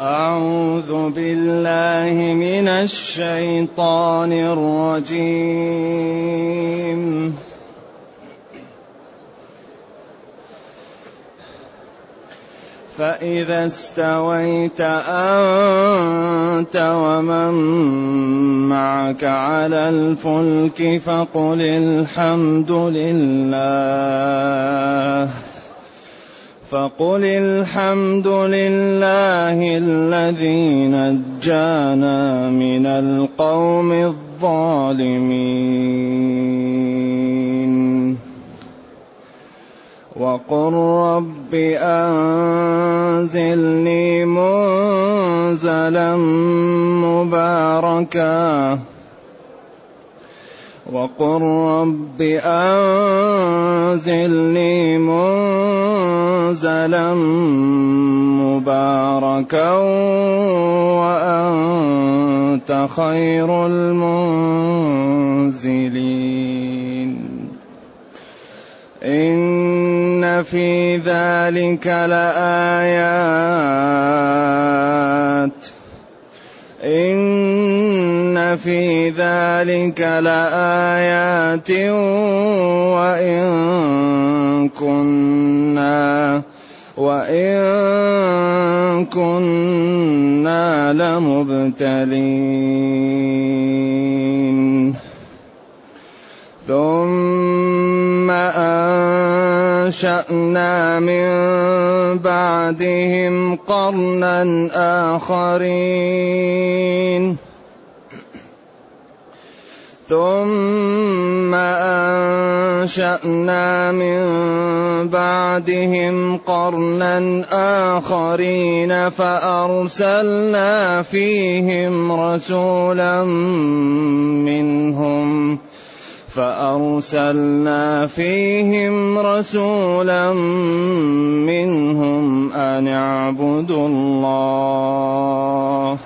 أعوذ بالله من الشيطان الرجيم. فإذا استويت أنت ومن معك على الفلك فقل الحمد لله. فقل الحمد لله الذي نجانا من القوم الظالمين وقل رب انزلني منزلا مباركا وقل رب انزلني منزلا مباركا وأنت خير المنزلين. إن في ذلك لآيات إن في ذلك لآيات وإن كنا وإن كنا لمبتلين ثم أنشأنا من بعدهم قرنا آخرين ثم أنشأنا من بعدهم قرنا آخرين فأرسلنا فيهم رسولا منهم فأرسلنا فيهم رسولا منهم أن اعبدوا الله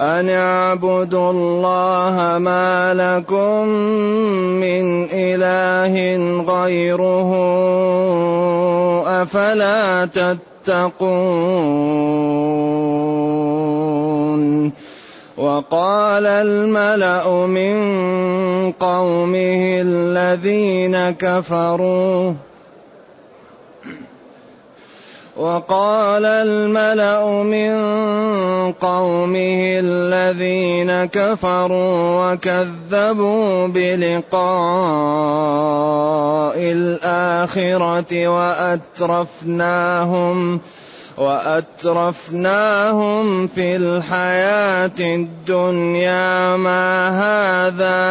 أن اعبدوا الله ما لكم من إله غيره أفلا تتقون وقال الملأ من قومه الذين كفروا. وقال الملأ من قومه الذين كفروا وكذبوا بلقاء الآخرة وأترفناهم وأترفناهم في الحياة الدنيا ما هذا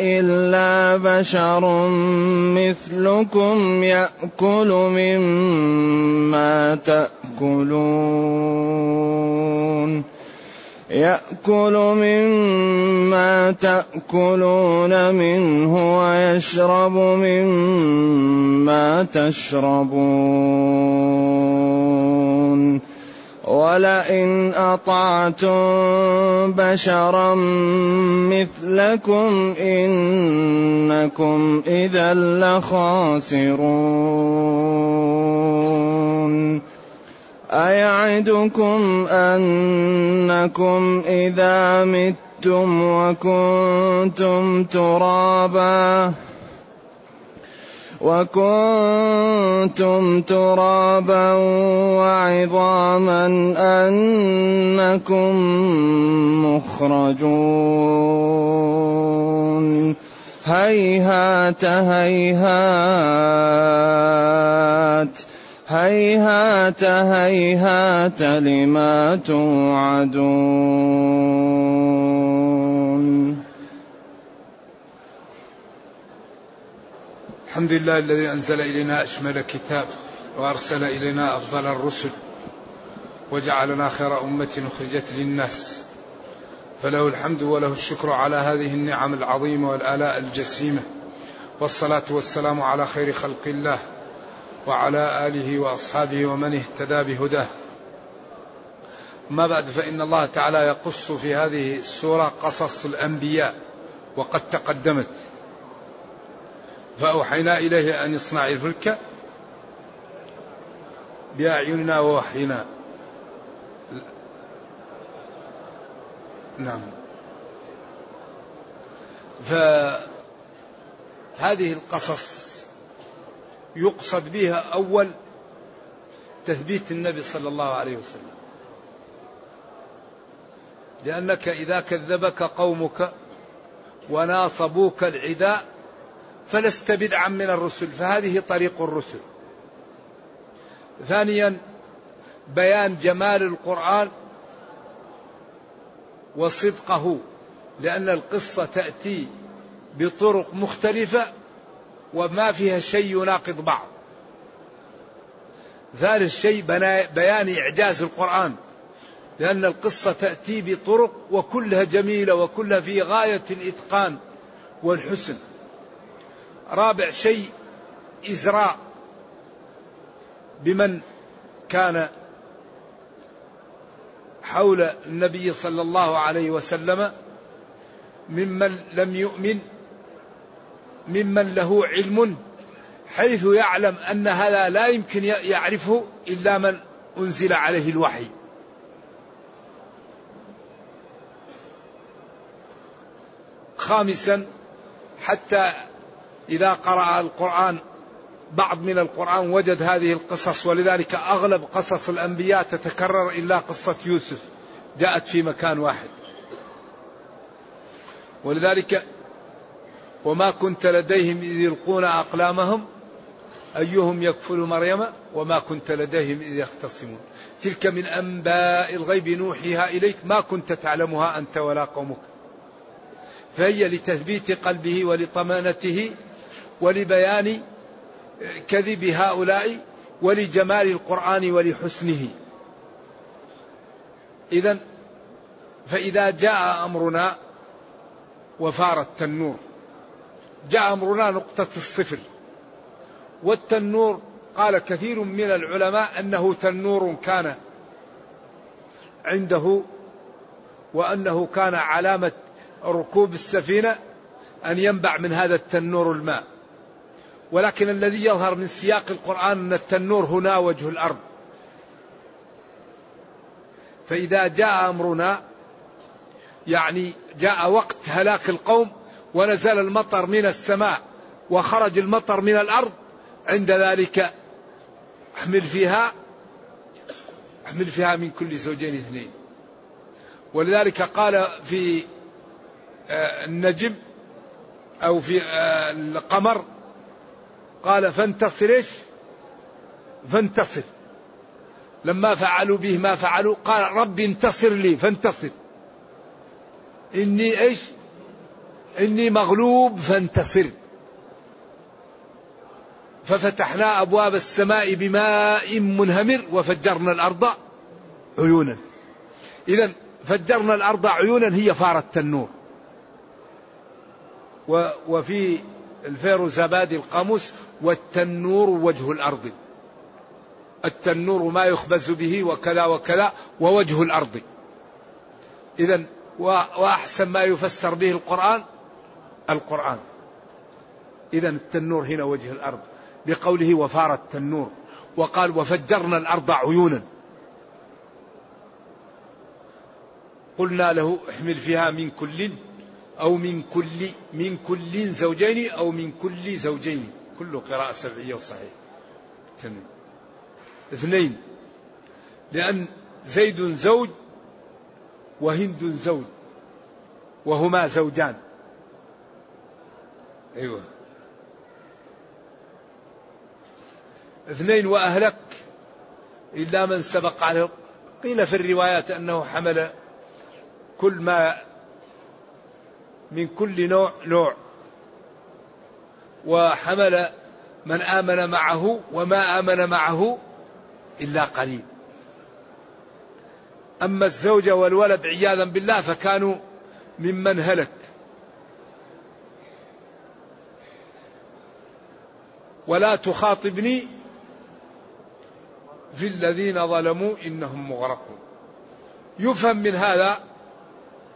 إلا بشر مثلكم يأكل مما تأكلون. يأكل مما تأكلون منه ويشرب مما تشربون. ولئن أطعتم بشرا مثلكم إنكم إذا لخاسرون. أيعدكم أنكم إذا متم وكنتم ترابا؟ وكنتم ترابا وعظاما أنكم مخرجون. هيهات هيهات هيهات هيهات لما توعدون. الحمد لله الذي أنزل إلينا أشمل كتاب وأرسل إلينا أفضل الرسل وجعلنا خير أمة أخرجت للناس. فله الحمد وله الشكر على هذه النعم العظيمة والآلاء الجسيمة. والصلاة والسلام على خير خلق الله. وعلى آله وأصحابه ومن اهتدى بهداه. ما بعد فإن الله تعالى يقص في هذه السورة قصص الأنبياء وقد تقدمت. فأوحينا إليه أن يصنع الفلك بأعيننا ووحينا نعم فهذه القصص يقصد بها أول تثبيت النبي صلى الله عليه وسلم. لأنك إذا كذبك قومك وناصبوك العداء فلست بدعا من الرسل فهذه طريق الرسل. ثانيا بيان جمال القرآن وصدقه لأن القصة تأتي بطرق مختلفة وما فيها شيء يناقض بعض. ثالث شيء بيان إعجاز القرآن. لأن القصة تأتي بطرق وكلها جميلة وكلها في غاية الإتقان والحسن. رابع شيء إزراء. بمن كان حول النبي صلى الله عليه وسلم ممن لم يؤمن ممن له علم حيث يعلم أن هذا لا يمكن يعرفه إلا من أنزل عليه الوحي. خامسا حتى إذا قرأ القرآن بعض من القرآن وجد هذه القصص ولذلك أغلب قصص الأنبياء تتكرر إلا قصة يوسف جاءت في مكان واحد ولذلك وما كنت لديهم إذ يلقون أقلامهم؟ أيهم يكفل مريم وما كنت لديهم إذ يختصمون. تلك من أنباء الغيب نوحيها إليك. ما كنت تعلمها أنت ولا قومك. فهي لتثبيت قلبه ولطمانته ولبيان كذب هؤلاء ولجمال القرآن ولحسنه. إذا فإذا جاء أمرنا وفار التنور جاء أمرنا نقطة الصفر. والتنور قال كثير من العلماء أنه تنور كان عنده وأنه كان علامة ركوب السفينة أن ينبع من هذا التنور الماء. ولكن الذي يظهر من سياق القرآن أن التنور هنا وجه الأرض. فإذا جاء أمرنا يعني جاء وقت هلاك القوم ونزل المطر من السماء وخرج المطر من الأرض عند ذلك. أحمل فيها أحمل فيها من كل زوجين اثنين. ولذلك قال في آه، النجم أو في آه، القمر قال فانتصر إيش؟ فانتصر. لما فعلوا به ما فعلوا قال رب انتصر لي فانتصر. إني إيش؟ إني مغلوب فانتصر ففتحنا أبواب السماء بماء منهمر وفجرنا الأرض عيونا. إذا فجرنا الأرض عيونا هي فار التنور وفي الفيروزابادي القاموس والتنور وجه الأرض. التنور ما يخبز به وكذا وكذا ووجه الأرض. إذا وأحسن ما يفسر به القرآن القرآن. إذا التنور هنا وجه الأرض. بقوله وفار التنور. وقال وفجرنا الأرض عيونا. قلنا له احمل فيها من كل أو من كل من كل زوجين أو من كل زوجين. كل قراءة سبعية وصحيح. اثنين. لأن زيد زوج وهند زوج. وهما زوجان. أيوة. اثنين وأهلك إلا من سبق عليه قيل في الروايات أنه حمل كل ما من كل نوع نوع. وحمل من آمن معه وما آمن معه إلا قليل. أما الزوجة والولد عياذا بالله فكانوا ممن هلك. ولا تخاطبني في الذين ظلموا إنهم مغرقون. يفهم من هذا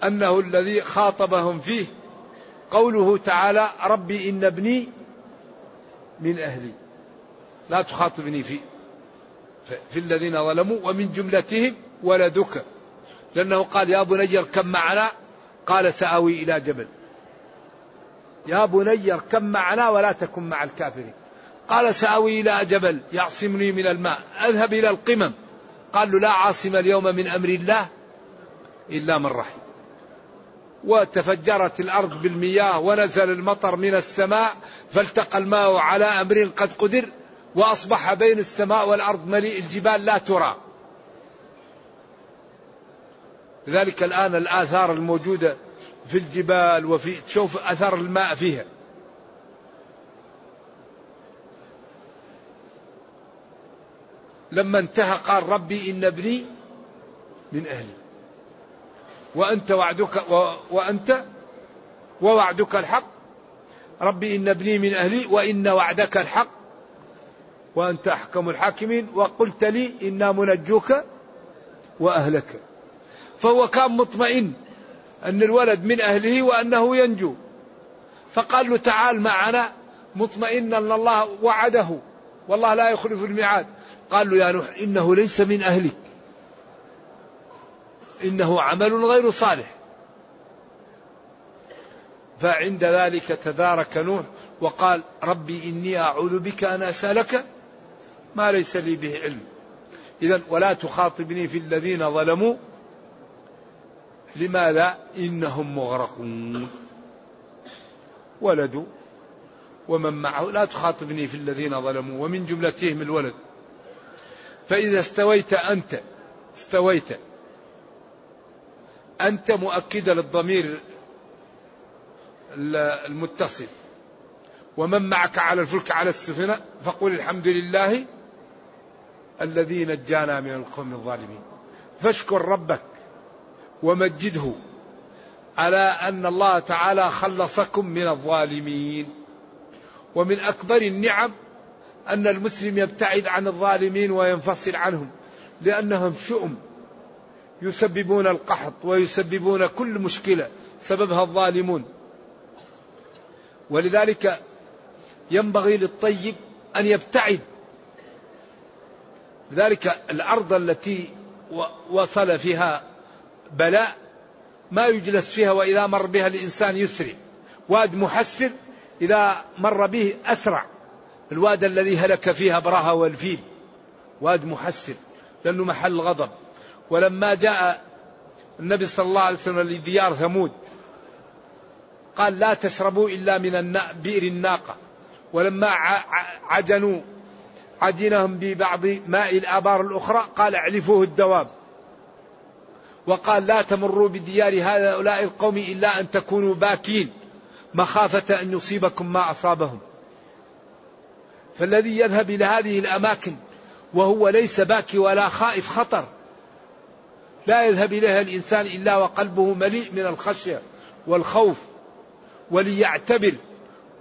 أنه الذي خاطبهم فيه قوله تعالى ربي إن ابني من أهلي. لا تخاطبني في في الذين ظلموا ومن جملتهم ولدك. لأنه قال يا بني اركب معنا؟ قال سآوي إلى جبل. يا بني اركب معنا ولا تكن مع الكافرين. قال سآوي إلى جبل يعصمني من الماء. أذهب إلى القمم. قال له لا عاصم اليوم من أمر الله إلا من رحم. وتفجرت الأرض بالمياه ونزل المطر من السماء فالتقى الماء على أمر قد قدر وأصبح بين السماء والأرض مليء الجبال لا ترى. لذلك الآن الآثار الموجودة في الجبال وفي تشوف أثر الماء فيها. لما انتهى قال ربي إن ابني من أهلي. وأنت وعدك و... وأنت ووعدك الحق. ربي إن ابني من أهلي وإن وعدك الحق. وأنت أحكم الحاكمين وقلت لي إنا منجوك وأهلك. فهو كان مطمئن أن الولد من أهله وأنه ينجو. فقال له تعال معنا مطمئن أن الله وعده. والله لا يخلف الميعاد. قال له يا نوح إنه ليس من أهلك. إنه عمل غير صالح. فعند ذلك تدارك نوح وقال ربي إني أعوذ بك أن أسألك ما ليس لي به علم. إذا ولا تخاطبني في الذين ظلموا. لماذا؟ إنهم مغرقون. ولد. ومن معه لا تخاطبني في الذين ظلموا. ومن جملتهم الولد. فإذا استويت أنت استويت. أنت مؤكدة للضمير المتصل. ومن معك على الفلك على السفينة فقل الحمد لله الذي نجانا من القوم الظالمين. فاشكر ربك ومجده على أن الله تعالى خلصكم من الظالمين. ومن أكبر النعم أن المسلم يبتعد عن الظالمين وينفصل عنهم لأنهم شؤم يسببون القحط ويسببون كل مشكلة سببها الظالمون. ولذلك ينبغي للطيب أن يبتعد. ذلك الأرض التي وصل فيها بلاء ما يجلس فيها وإذا مر بها الإنسان يسرع واد محسر إذا مر به أسرع. الواد الذي هلك فيها براها والفيل واد محسر لأنه محل غضب. ولما جاء النبي صلى الله عليه وسلم لديار ثمود قال لا تشربوا إلا من بئر الناقة. ولما عجنوا عجنهم ببعض ماء الآبار الأخرى قال اعلفوه الدواب. وقال لا تمروا بديار هؤلاء القوم إلا أن تكونوا باكين مخافة أن يصيبكم ما أصابهم. فالذي يذهب إلى هذه الأماكن وهو ليس باكي ولا خائف خطر لا يذهب إليها الإنسان إلا وقلبه مليء من الخشية والخوف وليعتبر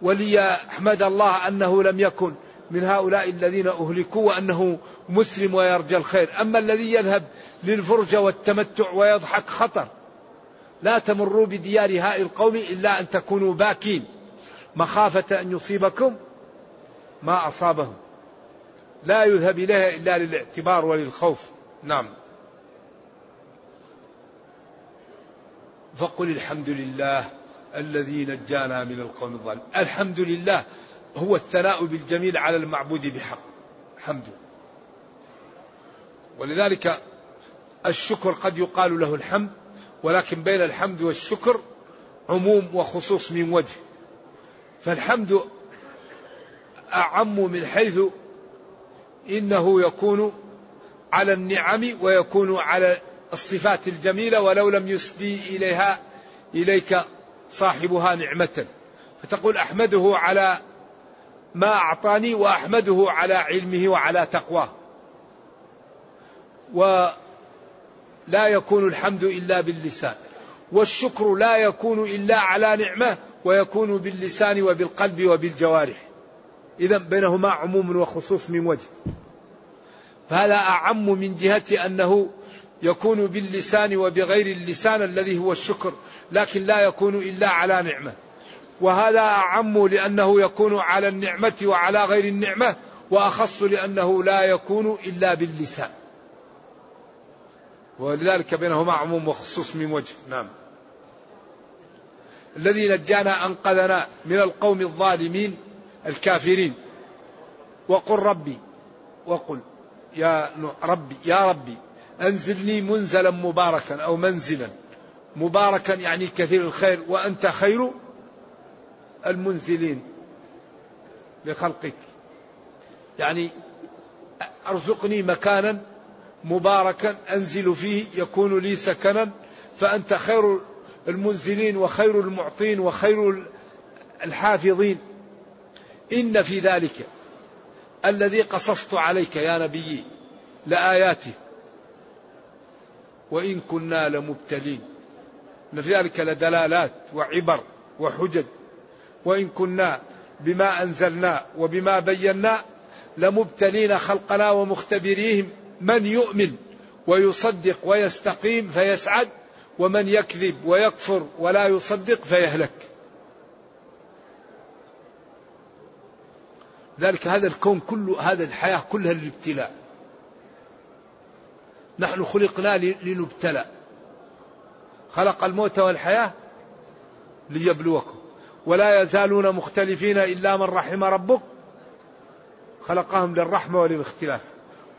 وليحمد الله أنه لم يكن من هؤلاء الذين أهلكوا وأنه مسلم ويرجى الخير. أما الذي يذهب للفرجة والتمتع ويضحك خطر لا تمروا بديار هؤلاء القوم إلا أن تكونوا باكين. مخافة أن يصيبكم ما أصابهم. لا يذهب إليها إلا للاعتبار وللخوف. نعم. فقل الحمد لله الذي نجانا من القوم الظالمين. الحمد لله هو الثناء بالجميل على المعبود بحق. حمده ولذلك الشكر قد يقال له الحمد ولكن بين الحمد والشكر عموم وخصوص من وجه. فالحمد أعم من حيث إنه يكون على النعم ويكون على الصفات الجميلة ولو لم يسدي إليها إليك صاحبها نعمة. فتقول أحمده على ما أعطاني وأحمده على علمه وعلى تقواه. ولا يكون الحمد إلا باللسان. والشكر لا يكون إلا على نعمة ويكون باللسان وبالقلب وبالجوارح. إذا بينهما عموم وخصوص من وجه. فهذا أعم من جهة أنه يكون باللسان وبغير اللسان الذي هو الشكر لكن لا يكون إلا على نعمة. وهذا أعم لأنه يكون على النعمة وعلى غير النعمة وأخص لأنه لا يكون إلا باللسان. ولذلك بينهما عموم وخصوص من وجه. نعم. الذي نجانا أنقذنا من القوم الظالمين الكافرين. وقل ربي وقل يا ربي يا ربي أنزلني منزلا مباركا أو منزلا. مباركا يعني كثير الخير وأنت خير المنزلين لخلقك. يعني أرزقني مكانا مباركا أنزل فيه يكون لي سكنا فأنت خير المنزلين وخير المعطين وخير الحافظين. إن في ذلك الذي قصصت عليك يا نبي لآياته. وإن كنا لمبتلين. إن في ذلك لدلالات وعبر وحجج. وإن كنا بما أنزلنا وبما بينا لمبتلين خلقنا ومختبريهم. من يؤمن ويصدق ويستقيم فيسعد ومن يكذب ويكفر ولا يصدق فيهلك. ذلك هذا الكون كله هذا الحياة كلها للابتلاء. نحن خلقنا لنبتلى. خلق الموت والحياة ليبلوكم. ولا يزالون مختلفين إلا من رحم ربك. خلقهم للرحمة وللاختلاف.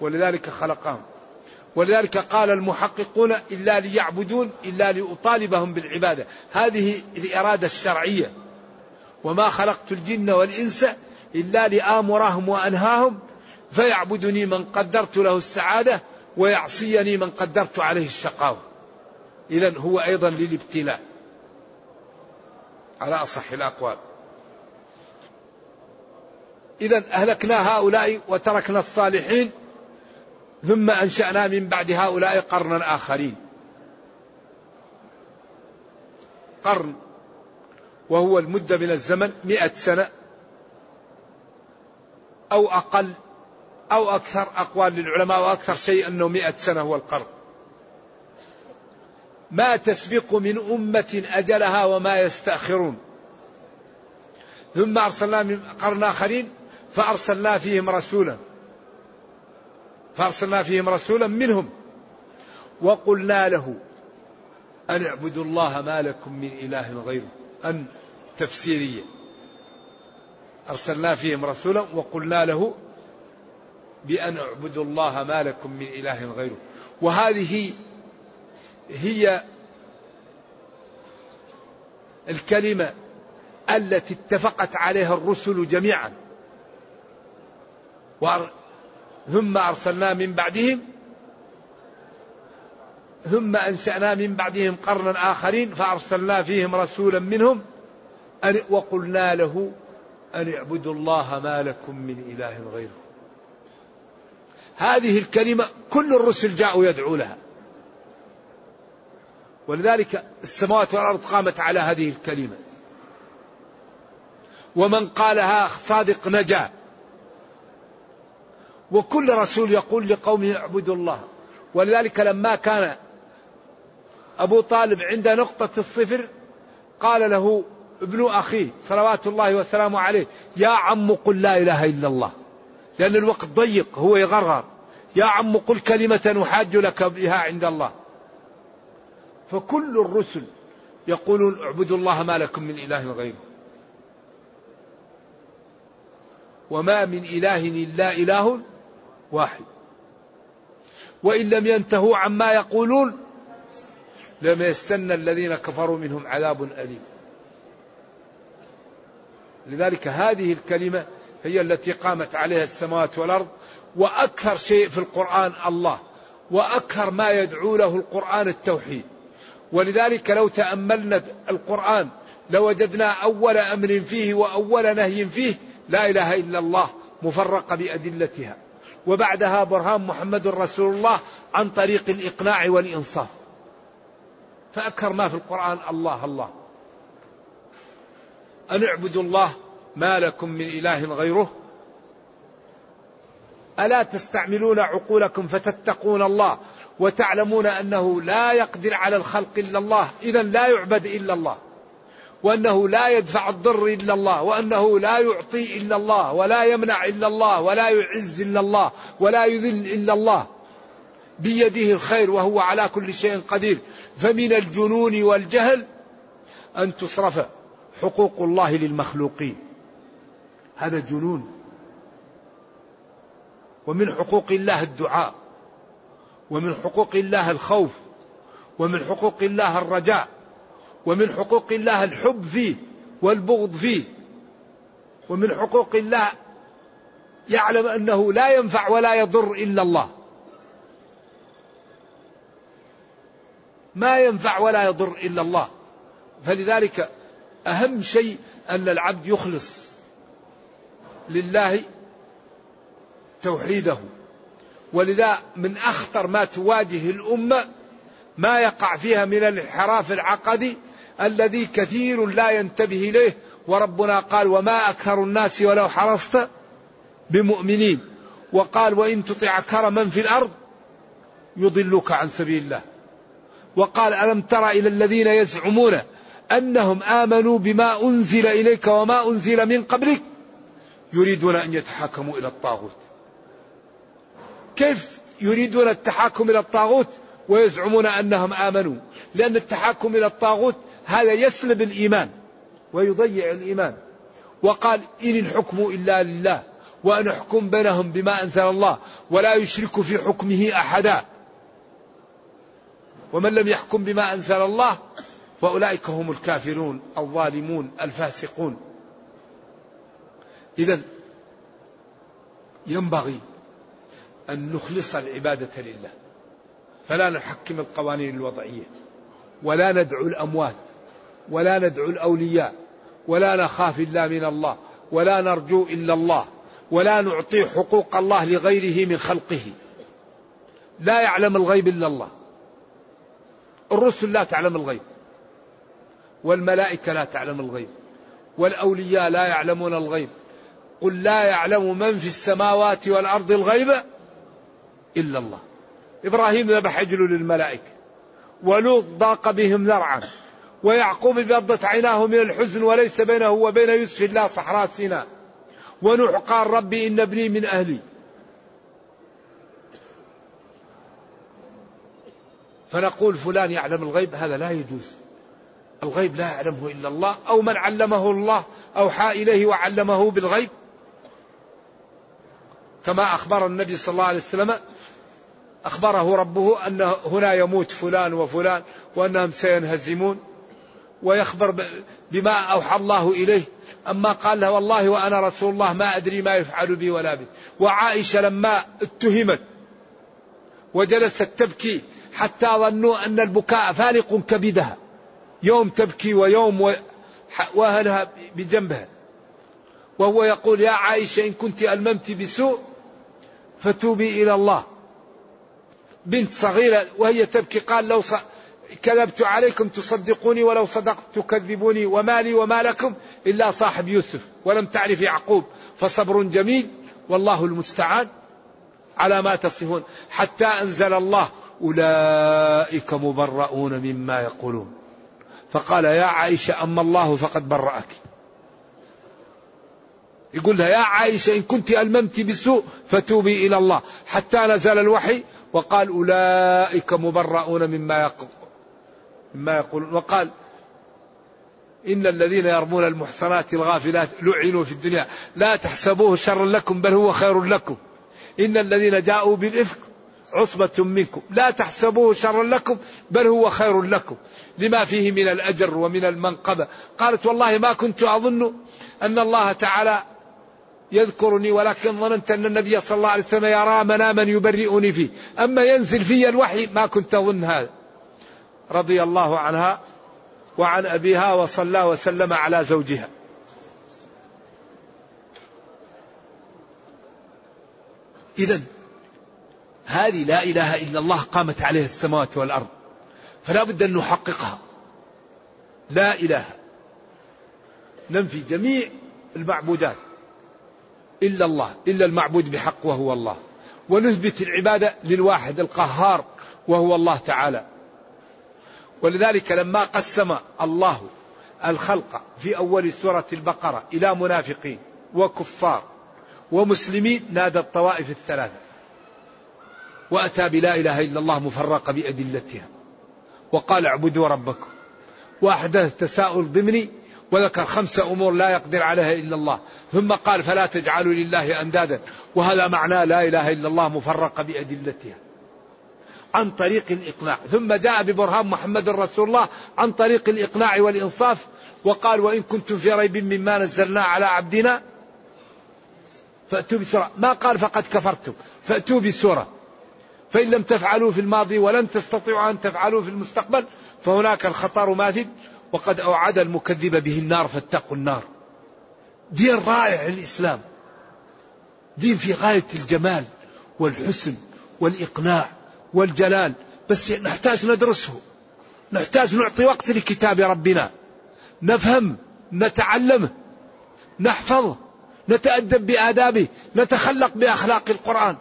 ولذلك خلقهم. ولذلك قال المحققون إلا ليعبدون إلا لأطالبهم بالعبادة. هذه الإرادة الشرعية. وما خلقت الجن والإنس إلا لآمرهم وأنهاهم فيعبدني من قدرت له السعادة ويعصيني من قدرت عليه الشقاوة. إذا هو أيضا للابتلاء. على أصح الأقوال. إذا أهلكنا هؤلاء وتركنا الصالحين ثم أنشأنا من بعد هؤلاء قرنا آخرين. قرن وهو المدة من الزمن مئة سنة. أو أقل أو أكثر أقوال للعلماء وأكثر شيء أنه مئة سنة هو القرن. ما تسبق من أمة أجلها وما يستأخرون. ثم أرسلنا من قرن آخرين فأرسلنا فيهم رسولا. فأرسلنا فيهم رسولا منهم. وقلنا له أن اعبدوا الله ما لكم من إله غيره. أن تفسيرية. أرسلنا فيهم رسولا وقلنا له بأن اعبدوا الله ما لكم من إله غيره. وهذه هي الكلمة التي اتفقت عليها الرسل جميعا. ثم أرسلنا من بعدهم ثم أنشأنا من بعدهم قرنا آخرين فأرسلنا فيهم رسولا منهم وقلنا له أن اعبدوا الله ما لكم من إله غيره. هذه الكلمة كل الرسل جاءوا يدعو لها. ولذلك السماوات والأرض قامت على هذه الكلمة. ومن قالها صادق نجا. وكل رسول يقول لقومه اعبدوا الله. ولذلك لما كان أبو طالب عند نقطة الصفر قال له ابن أخيه صلوات الله وسلامه عليه يا عم قل لا إله إلا الله. لأن الوقت ضيق هو يغرغر. يا عم قل كلمة أحاج لك بها عند الله. فكل الرسل يقولون اعبدوا الله ما لكم من إله غيره. وما من إله إلا إله واحد. وإن لم ينتهوا عما يقولون لم يستنى الذين كفروا منهم عذاب أليم. لذلك هذه الكلمة هي التي قامت عليها السماوات والأرض وأكثر شيء في القرآن الله وأكثر ما يدعو له القرآن التوحيد. ولذلك لو تأملنا القرآن لوجدنا أول أمر فيه وأول نهي فيه لا إله إلا الله مفرقة بأدلتها. وبعدها برهان محمد رسول الله عن طريق الإقناع والإنصاف. فأكثر ما في القرآن الله الله. أن اعبدوا الله ما لكم من إله غيره؟ ألا تستعملون عقولكم فتتقون الله وتعلمون أنه لا يقدر على الخلق إلا الله إذا لا يعبد إلا الله وأنه لا يدفع الضر إلا الله وأنه لا يعطي إلا الله ولا يمنع إلا الله ولا يعز إلا الله ولا يذل إلا الله. بيده الخير وهو على كل شيء قدير. فمن الجنون والجهل أن تصرف. حقوق الله للمخلوقين. هذا جنون. ومن حقوق الله الدعاء ومن حقوق الله الخوف ومن حقوق الله الرجاء ومن حقوق الله الحب فيه والبغض فيه. ومن حقوق الله يعلم أنه لا ينفع ولا يضر إلا الله. ما ينفع ولا يضر إلا الله. فلذلك أهم شيء أن العبد يخلص لله توحيده. ولذا من أخطر ما تواجه الأمة ما يقع فيها من الانحراف العقدي الذي كثير لا ينتبه إليه وربنا قال وما أكثر الناس ولو حرصت بمؤمنين وقال وإن تطع أكثر من في الأرض يضلوك عن سبيل الله وقال ألم تر إلى الذين يزعمون أنهم آمنوا بما أنزل إليك وما أنزل من قبلك يريدون أن يتحاكموا إلى الطاغوت. كيف يريدون التحاكم إلى الطاغوت؟ ويزعمون أنهم آمنوا لأن التحاكم إلى الطاغوت هذا يسلب الإيمان ويضيع الإيمان. وقال إن الحكم إلا لله وأن احكم بينهم بما أنزل الله ولا يشرك في حكمه أحدا. ومن لم يحكم بما أنزل الله فاولئك هم الكافرون الظالمون الفاسقون. اذا ينبغي أن نخلص العبادة لله. فلا نحكم القوانين الوضعية ولا ندعو الأموات ولا ندعو الأولياء ولا نخاف إلا من الله ولا نرجو إلا الله ولا نعطي حقوق الله لغيره من خلقه. لا يعلم الغيب إلا الله. الرسل لا تعلم الغيب. والملائكة لا تعلم الغيب والأولياء لا يعلمون الغيب. قل لا يعلم من في السماوات والأرض الغيب إلا الله. إبراهيم ذبح عجله للملائكة ولوط ضاق بهم ذرعا ويعقوب ابيضت عيناه من الحزن وليس بينه وبين يوسف إلا صحراء سيناء. ونوح قال ربي إن ابني من أهلي. فنقول فلان يعلم الغيب هذا لا يجوز. الغيب لا يعلمه إلا الله أو من علمه الله أوحى إليه وعلمه بالغيب. كما أخبر النبي صلى الله عليه وسلم أخبره ربه أن هنا يموت فلان وفلان وأنهم سينهزمون. ويخبر بما أوحى الله إليه. أما قال له والله وأنا رسول الله ما أدري ما يفعل بي ولا بي. وعائشة لما اتهمت وجلست تبكي حتى ظنوا أن البكاء فارق كبدها. يوم تبكي ويوم وأهلها بجنبها. وهو يقول يا عائشة إن كنت ألممت بسوء فتوبي إلى الله. بنت صغيرة وهي تبكي قال لو كذبت عليكم تصدقوني ولو صدقت تكذبوني وما لي وما لكم إلا صاحب يوسف ولم تعرف يعقوب. فصبر جميل والله المستعان على ما تصفون. حتى أنزل الله أولئك مبرؤون مما يقولون. فقال يا عائشة أما الله فقد برأك. يقول لها يا عائشة إن كنت ألممت بالسوء فتوبي إلى الله. حتى نزل الوحي وقال أولئك مبرؤون مما يقول مما يقولون. وقال إن الذين يرمون المحصنات الغافلات لعنوا في الدنيا. لا تحسبوه شرا لكم بل هو خير لكم. إن الذين جاءوا بالإفك عصبة منكم. لا تحسبوه شرا لكم بل هو خير لكم. لما فيه من الأجر ومن المنقبة. قالت والله ما كنت أظن أن الله تعالى يذكرني ولكن ظننت أن النبي صلى الله عليه وسلم يرى مناما يبرئني فيه. أما ينزل في الوحي ما كنت أظن هذا. رضي الله عنها وعن أبيها وصلى وسلم على زوجها. إذا هذه لا إله إلا الله قامت عليها السماوات والأرض فلا بد أن نحققها. لا إله. ننفي جميع المعبودات. إلا الله. إلا المعبود بحق وهو الله. ونثبت العبادة للواحد القهار وهو الله تعالى. ولذلك لما قسم الله الخلق في أول سورة البقرة إلى منافقين وكفار ومسلمين نادى الطوائف الثلاثة. وأتى بلا إله إلا الله مفرقة بأدلتها. وقال اعبدوا ربكم. وأحدث تساؤل ضمني وذكر خمس أمور لا يقدر عليها إلا الله. ثم قال فلا تجعلوا لله أندادا. وهذا معناه لا إله إلا الله مفرقة بأدلتها. عن طريق الإقناع. ثم جاء ببرهان محمد رسول الله عن طريق الإقناع والإنصاف. وقال وإن كنتم في ريب مما نزلنا على عبدنا فأتوا بسورة. ما قال فقد كفرتم. فأتوا بسورة. فإن لم تفعلوا في الماضي ولن تستطيعوا أن تفعلوا في المستقبل فهناك الخطر ماثل وقد أوعد المكذب به النار فاتقوا النار. دين رائع الإسلام. دين في غاية الجمال والحسن والإقناع والجلال. بس نحتاج ندرسه. نحتاج نعطي وقت لكتاب ربنا. نفهم نتعلمه نحفظه نتأدب بآدابه نتخلق بأخلاق القرآن.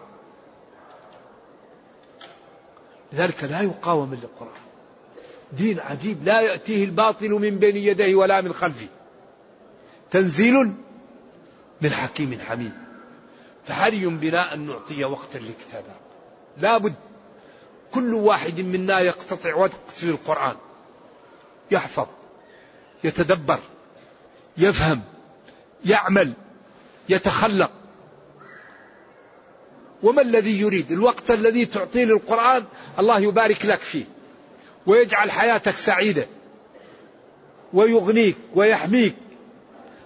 لذلك لا يقاوم للقرآن. دين عجيب لا يأتيه الباطل من بين يديه ولا من خلفه. تنزيل من حكيم حميد. فحري بنا أن نعطي وقتا لكتاب لا بد كل واحد منا يقتطع وقت في القرآن يحفظ يتدبر يفهم يعمل يتخلق. وما الذي يريد؟ الوقت الذي تعطيه للقرآن الله يبارك لك فيه. ويجعل حياتك سعيدة. ويغنيك ويحميك.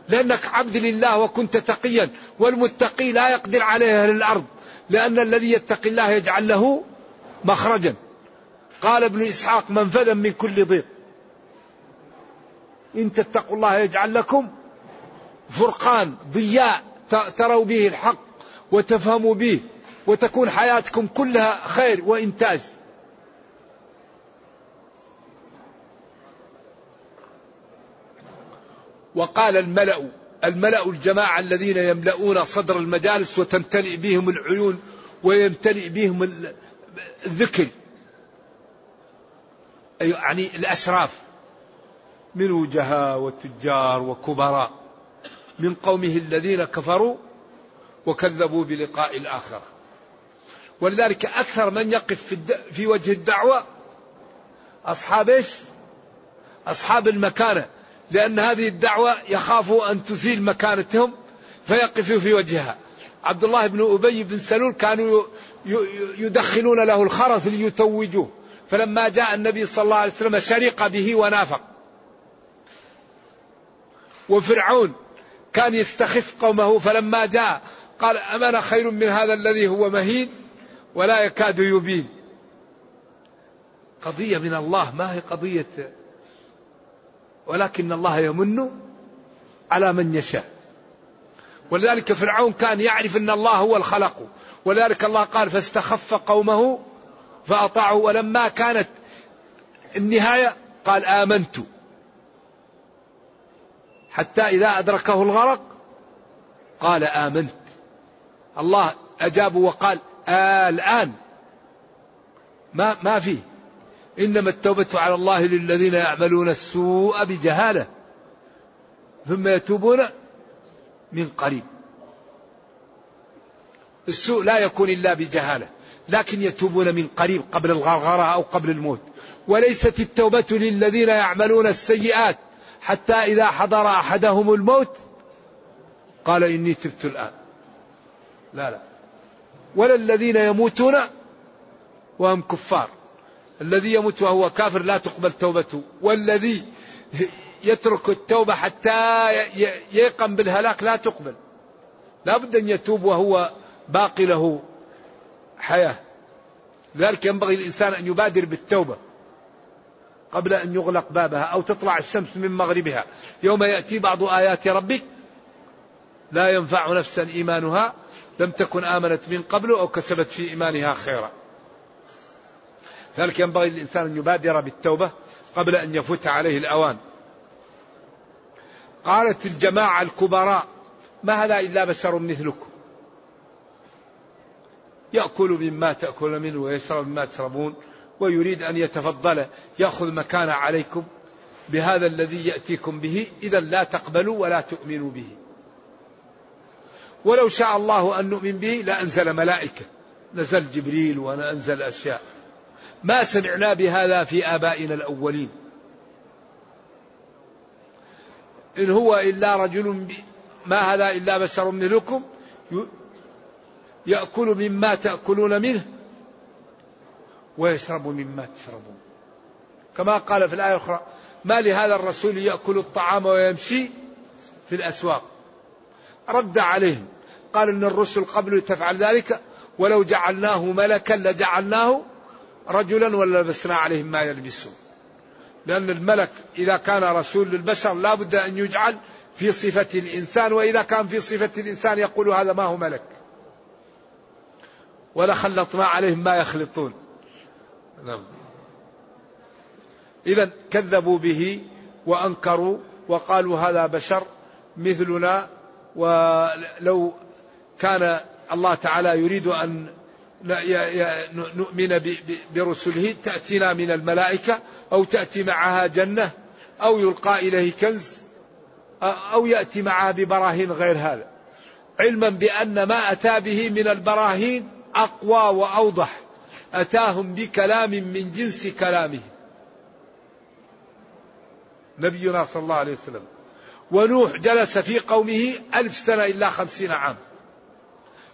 لأنك عبد لله وكنت تقيا. والمتقي لا يقدر عليه أهل الأرض. لأن الذي يتقي الله يجعل له مخرجا. قال ابن إسحاق منفذا من كل ضيق. إن تتقوا الله يجعل لكم فرقان ضياء تروا به الحق وتفهموا به. وتكون حياتكم كلها خير وإنتاج. وقال الملأ الملأ الجماعة الذين يملؤون صدر المجالس وتمتلئ بهم العيون ويمتلئ بهم الذكر. يعني الأشراف. من وجهاء وتجار وكبراء. من قومه الذين كفروا وكذبوا بلقاء الآخرة. ولذلك أكثر من يقف في, في وجه الدعوة أصحاب إيش؟ أصحاب المكانة لأن هذه الدعوة يخافوا أن تزيل مكانتهم فيقفوا في وجهها. عبد الله بن أبي بن سلول كانوا يدخلون له الخرز ليتوجوه. فلما جاء النبي صلى الله عليه وسلم شرق به ونافق. وفرعون كان يستخف قومه. فلما جاء قال أمانا خير من هذا الذي هو مهين؟ ولا يكاد يبين. قضية من الله ما هي قضية؟ ولكن الله يمن على من يشاء. ولذلك فرعون كان يعرف إن الله هو الخلق. ولذلك الله قال فاستخف قومه فأطاعوا. ولما كانت النهاية قال آمنت. حتى إذا أدركه الغرق قال آمنت. الله اجابه وقال آه الآن. ما ما فيه إنما التوبة على الله للذين يعملون السوء بجهالة ثم يتوبون من قريب. السوء لا يكون إلا بجهالة لكن يتوبون من قريب قبل الغرغرة أو قبل الموت. وليست التوبة للذين يعملون السيئات حتى إذا حضر أحدهم الموت. قال إني تبت الآن. لا لا. ولا الذين يموتون وهم كفار. الذي يموت وهو كافر لا تقبل توبته. والذي يترك التوبة حتى ييقن بالهلاك لا تقبل. لا بد أن يتوب وهو باقي له حياة. لذلك ينبغي الإنسان أن يبادر بالتوبة قبل أن يغلق بابها أو تطلع الشمس من مغربها. يوم يأتي بعض آيات ربك لا ينفع نفسا إيمانها. لم تكن آمنت من قبل أو كسبت في إيمانها خيرا. ذلك ينبغي للإنسان أن يبادر بالتوبة قبل أن يفوت عليه الأوان. قالت الجماعة الكبراء ما هذا إلا بشر مثلكم. يأكل مما تأكل منه ويشرب مما تشربون ويريد أن يتفضل يأخذ مكانه عليكم بهذا الذي يأتيكم به إذا لا تقبلوا ولا تؤمنوا به. ولو شاء الله أن نؤمن به لأنزل ملائكة. نزل جبريل وننزل أشياء. ما سمعنا بهذا في آبائنا الأولين. إن هو إلا رجل ما هذا إلا بشر مثلكم؟ يأكل مما تأكلون منه ويشرب مما تشربون. كما قال في الآية الأخرى ما لهذا الرسول يأكل الطعام ويمشي في الأسواق؟ رد عليهم. قال إن الرسل قبل تفعل ذلك ولو جعلناه ملكا لجعلناه رجلا ولبسنا عليهم ما يلبسون. لأن الملك إذا كان رسول للبشر لا بد أن يجعل في صفة الإنسان وإذا كان في صفة الإنسان يقول هذا ما هو ملك. ولخلطنا عليهم ما يخلطون. نعم. إذا كذبوا به وأنكروا وقالوا هذا بشر مثلنا ولو كان الله تعالى يريد أن نؤمن برسله تأتينا من الملائكة أو تأتي معها جنة أو يلقى إليه كنز أو يأتي معها ببراهين غير هذا. علما بأن ما أتى به من البراهين أقوى وأوضح. أتاهم بكلام من جنس كلامه. نبينا صلى الله عليه وسلم. ونوح جلس في قومه ألف سنة إلا خمسين عام.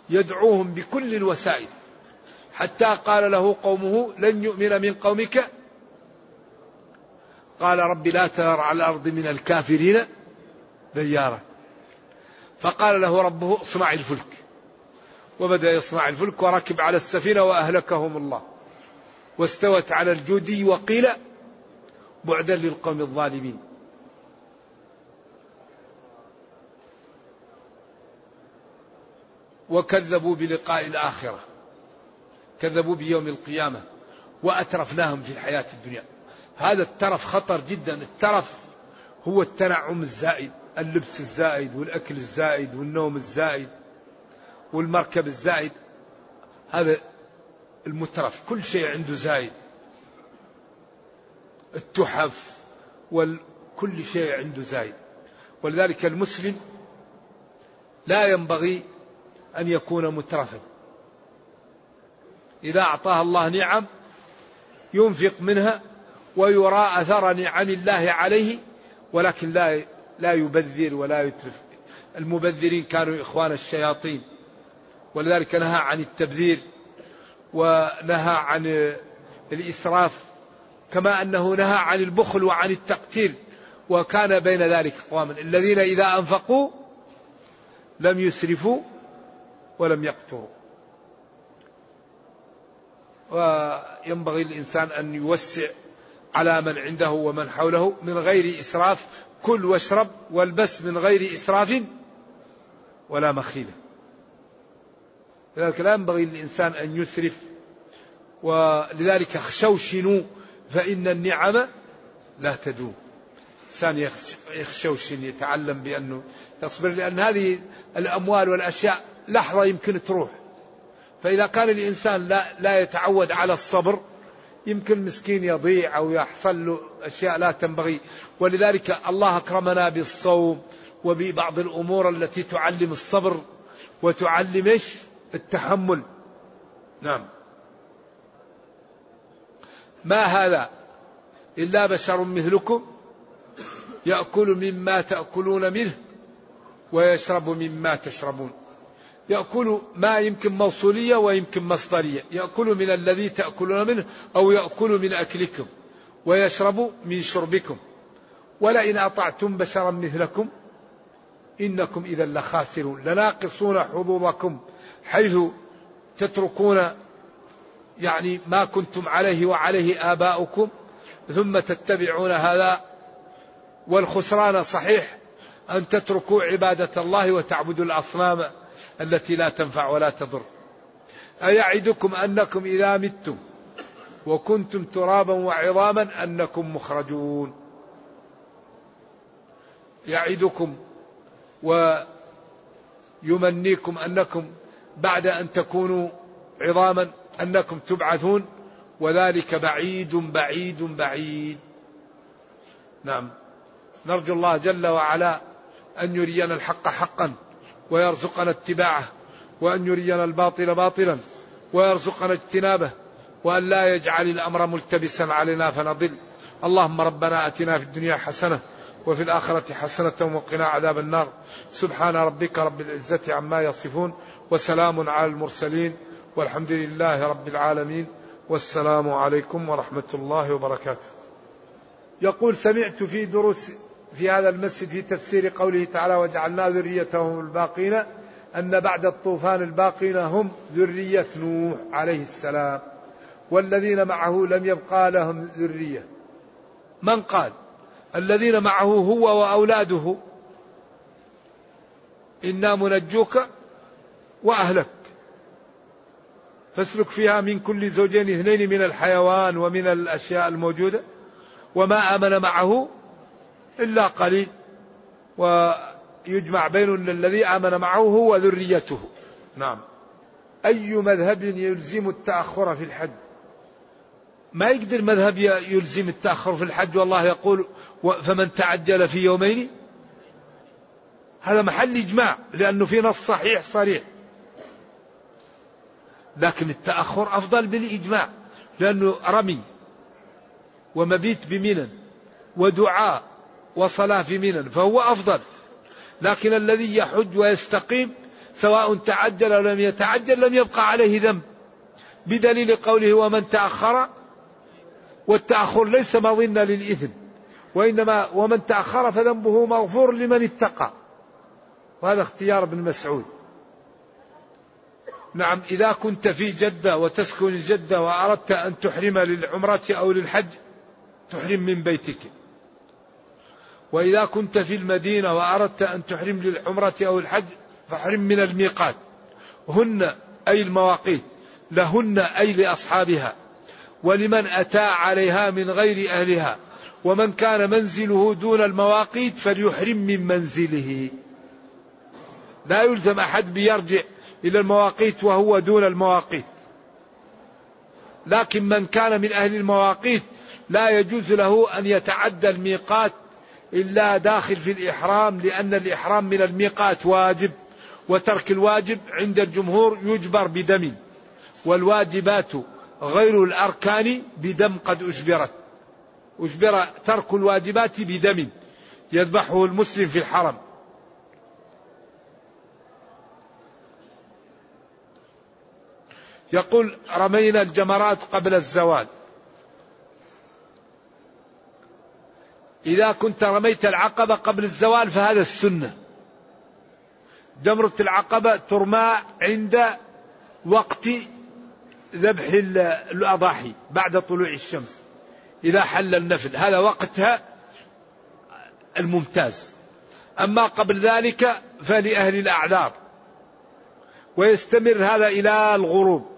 يدعوهم بكل الوسائل. حتى قال له قومه لن يؤمن من قومك. قال رب لا تذر على الأرض من الكافرين ديارا. فقال له ربه اصنع الفلك. وبدأ يصنع الفلك وركب على السفينة وأهلكهم الله. واستوت على الجودي وقيل بعدا للقوم الظالمين. وكذبوا بلقاء الآخرة. كذبوا بيوم القيامة وأترفناهم في الحياة الدنيا. هذا الترف خطر جدا. الترف هو التنعم الزائد اللبس الزائد والأكل الزائد والنوم الزائد والمركب الزائد. هذا المترف كل شيء عنده زايد. التحف وكل شيء عنده زايد. ولذلك المسلم لا ينبغي أن يكون مترفا إذا أعطاه الله نعم ينفق منها ويرى أثر نعم الله عليه ولكن لا لا يبذر ولا يترف. المبذرين كانوا إخوان الشياطين ولذلك نهى عن التبذير ونهى عن الإسراف كما أنه نهى عن البخل وعن التقتير وكان بين ذلك أقواما الذين إذا أنفقوا لم يسرفوا ولم يقتروا. وينبغي الإنسان أن يوسع على من عنده ومن حوله من غير إسراف كل واشرب والبس من غير إسراف ولا مخيلة. لذلك لا ينبغي للإنسان أن يسرف ولذلك اخشوشنوا فإن النعم لا تدوم. الإنسان يخشوشن يتعلم بأنه يصبر لأن هذه الأموال والأشياء لحظة يمكن تروح. فإذا كان الإنسان لا, لا يتعود على الصبر يمكن مسكين يضيع أو يحصل له أشياء لا تنبغي. ولذلك الله أكرمنا بالصوم وببعض الأمور التي تعلم الصبر وتعلم إيش؟ التحمل. نعم. ما هذا؟ إلا بشر مثلكم يأكل مما تأكلون منه ويشرب مما تشربون. يأكل ما يمكن موصولية ويمكن مصدرية. يأكل من الذي تأكلون منه أو يأكل من أكلكم ويشرب من شربكم. ولئن أطعتم بشرا مثلكم إنكم إذا لخاسرون. لناقصون حظوظكم حيث تتركون يعني ما كنتم عليه وعليه آباؤكم. ثم تتبعون هذا والخسران صحيح أن تتركوا عبادة الله وتعبدوا الأصنام التي لا تنفع ولا تضر. أيعدكم أنكم إذا متم وكنتم ترابا وعظاما أنكم مخرجون. يعدكم ويمنيكم أنكم بعد أن تكونوا عظاما أنكم تبعثون وذلك بعيد بعيد بعيد. نعم. نرجو الله جل وعلا أن يرينا الحق حقا. ويرزقنا اتباعه وأن يرينا الباطل باطلا ويرزقنا اجتنابه وأن لا يجعل الأمر ملتبسا علينا فنضل. اللهم ربنا أتنا في الدنيا حسنة وفي الآخرة حسنة وقنا عذاب النار. سبحان ربك رب العزة عما يصفون وسلام على المرسلين والحمد لله رب العالمين والسلام عليكم ورحمة الله وبركاته. يقول سمعت في دروس في هذا المسجد في تفسير قوله تعالى وجعلنا ذريتهم الباقين أن بعد الطوفان الباقين هم ذرية نوح عليه السلام والذين معه لم يبقى لهم ذرية. من قال؟ الذين معه هو وأولاده. إنا منجوك وأهلك. فاسلك فيها من كل زوجين اثنين من الحيوان ومن الأشياء الموجودة. وما آمن معه إلا قليل ويجمع بين الذي آمن معه هو ذريته نعم. أي مذهب يلزم التأخر في الحج ما يقدر مذهب يلزم التأخر في الحج والله يقول فمن تعجل في يومين؟ هذا محل إجماع لأنه في نص صحيح صريح. لكن التأخر أفضل بالإجماع لأنه رمي ومبيت بمنى ودعاء وصلاة في منى فهو أفضل. لكن الذي يحج ويستقيم سواء تعجل أو لم يتعجل لم يبقى عليه ذنب. بدليل قوله ومن تأخر والتأخر ليس مظنة للإثم. وإنما ومن تأخر فذنبه مغفور لمن اتقى. وهذا اختيار ابن مسعود. نعم إذا كنت في جدة وتسكن الجدة وأردت أن تحرم للعمرة أو للحج تحرم من بيتك. وإذا كنت في المدينة وأردت أن تحرم للعمرة أو الحج فاحرم من الميقات. هن أي المواقيت لهن أي لأصحابها. ولمن أتى عليها من غير أهلها. ومن كان منزله دون المواقيت فليحرم من منزله. لا يلزم أحد بيرجع إلى المواقيت وهو دون المواقيت. لكن من كان من أهل المواقيت لا يجوز له أن يتعدى الميقات إلا داخل في الإحرام لأن الإحرام من الميقات واجب وترك الواجب عند الجمهور يجبر بدم والواجبات غير الأركان بدم قد أجبرت. أجبر ترك الواجبات بدم يذبحه المسلم في الحرم. يقول رمينا الجمرات قبل الزوال. إذا كنت رميت العقبة قبل الزوال فهذا السنة. جمرة العقبة ترمى عند وقت ذبح الأضاحي بعد طلوع الشمس. إذا حل النفل. هذا وقتها الممتاز. أما قبل ذلك فلأهل الأعذار. ويستمر هذا إلى الغروب.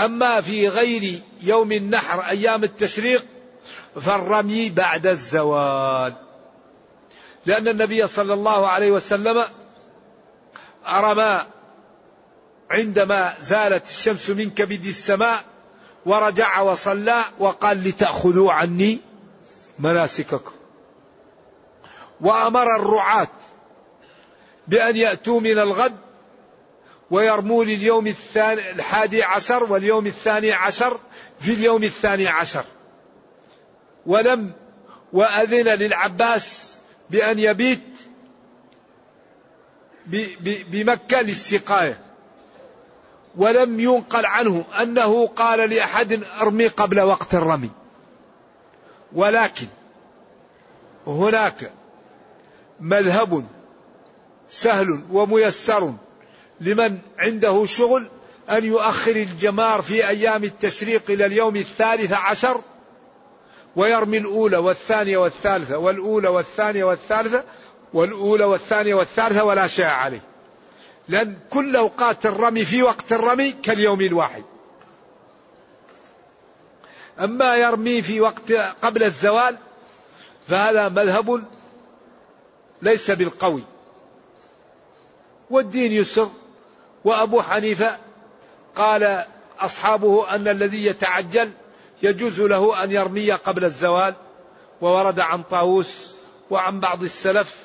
أما في غير يوم النحر أيام التشريق فالرمي بعد الزوال. لأن النبي صلى الله عليه وسلم رمى عندما زالت الشمس من كبد السماء ورجع وصلى وقال لتأخذوا عني مناسككم. وأمر الرعاة بأن يأتوا من الغد ويرموا لليوم الثاني الحادي عشر واليوم الثاني عشر في اليوم الثاني عشر. ولم وأذن للعباس بأن يبيت بمكة للسقاية. ولم ينقل عنه أنه قال لأحد ارمي قبل وقت الرمي. ولكن هناك مذهب سهل وميسر لمن عنده شغل أن يؤخر الجمار في أيام التشريق إلى اليوم الثالث عشر ويرمي الأولى والثانية والثالثة والأولى والثانية والثالثة والأولى والثانية والثالثة ولا شيء عليه. لأن كل أوقات الرمي في وقت الرمي كاليوم الواحد. أما يرمي في وقت قبل الزوال فهذا مذهب ليس بالقوي. والدين يسر. وأبو حنيفة قال أصحابه أن الذي يتعجل يجوز له أن يرمي قبل الزوال وورد عن طاووس وعن بعض السلف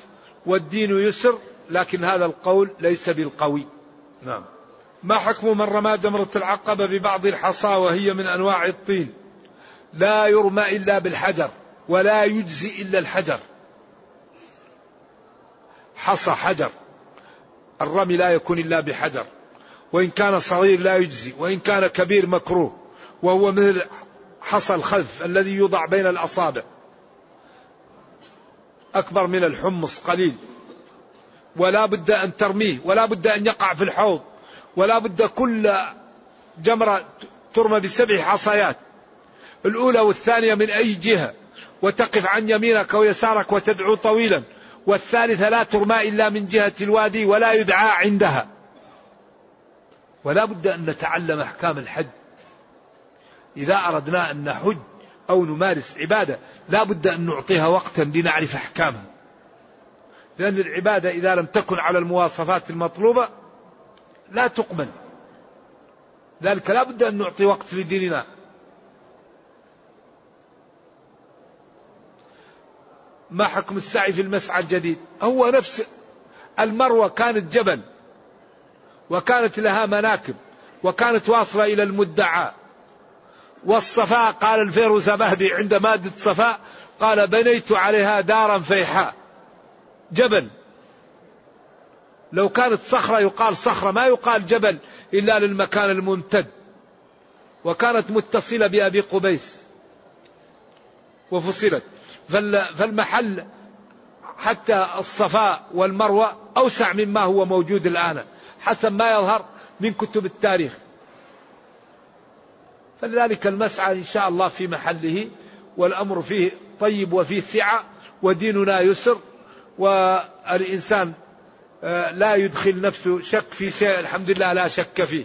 والدين يسر لكن هذا القول ليس بالقوي. نعم. ما حكم من رمى جمرة العقبة ببعض الحصى وهي من أنواع الطين؟ لا يرمى إلا بالحجر ولا يجزي إلا الحجر. حصى حجر. الرمي لا يكون إلا بحجر. وإن كان صغير لا يجزي وإن كان كبير مكروه وهو من حصى الخلف الذي يوضع بين الأصابع. أكبر من الحمص قليل. ولا بد أن ترميه ولا بد أن يقع في الحوض ولا بد كل جمرة ترمى بسبع حصيات الأولى والثانية من أي جهة؟ وتقف عن يمينك ويسارك وتدعو طويلا. والثالثة لا ترمى إلا من جهة الوادي ولا يدعى عندها. ولا بد أن نتعلم أحكام الحج. إذا أردنا أن نحج أو نمارس عبادة لا بد أن نعطيها وقتا لنعرف أحكامها. لأن العبادة إذا لم تكن على المواصفات المطلوبة لا تقبل. ذلك لا بد أن نعطي وقت لديننا. ما حكم السعي في المسعى الجديد؟ هو نفس المروة كانت جبل. وكانت لها مناكب وكانت واصلة إلى المدعى. والصفاء قال الفيروز بهدي عند مادة صفاء قال بنيت عليها دارا فيحاء. جبل. لو كانت صخرة يقال صخرة ما يقال جبل إلا للمكان الممتد وكانت متصلة بأبي قبيس. وفصلت. فالمحل حتى الصفاء والمروة أوسع مما هو موجود الآن. حسب ما يظهر من كتب التاريخ. فلذلك المسعى إن شاء الله في محله والأمر فيه طيب وفيه سعة وديننا يسر والإنسان آه، لا يدخل نفسه شك في شيء الحمد لله لا شك فيه.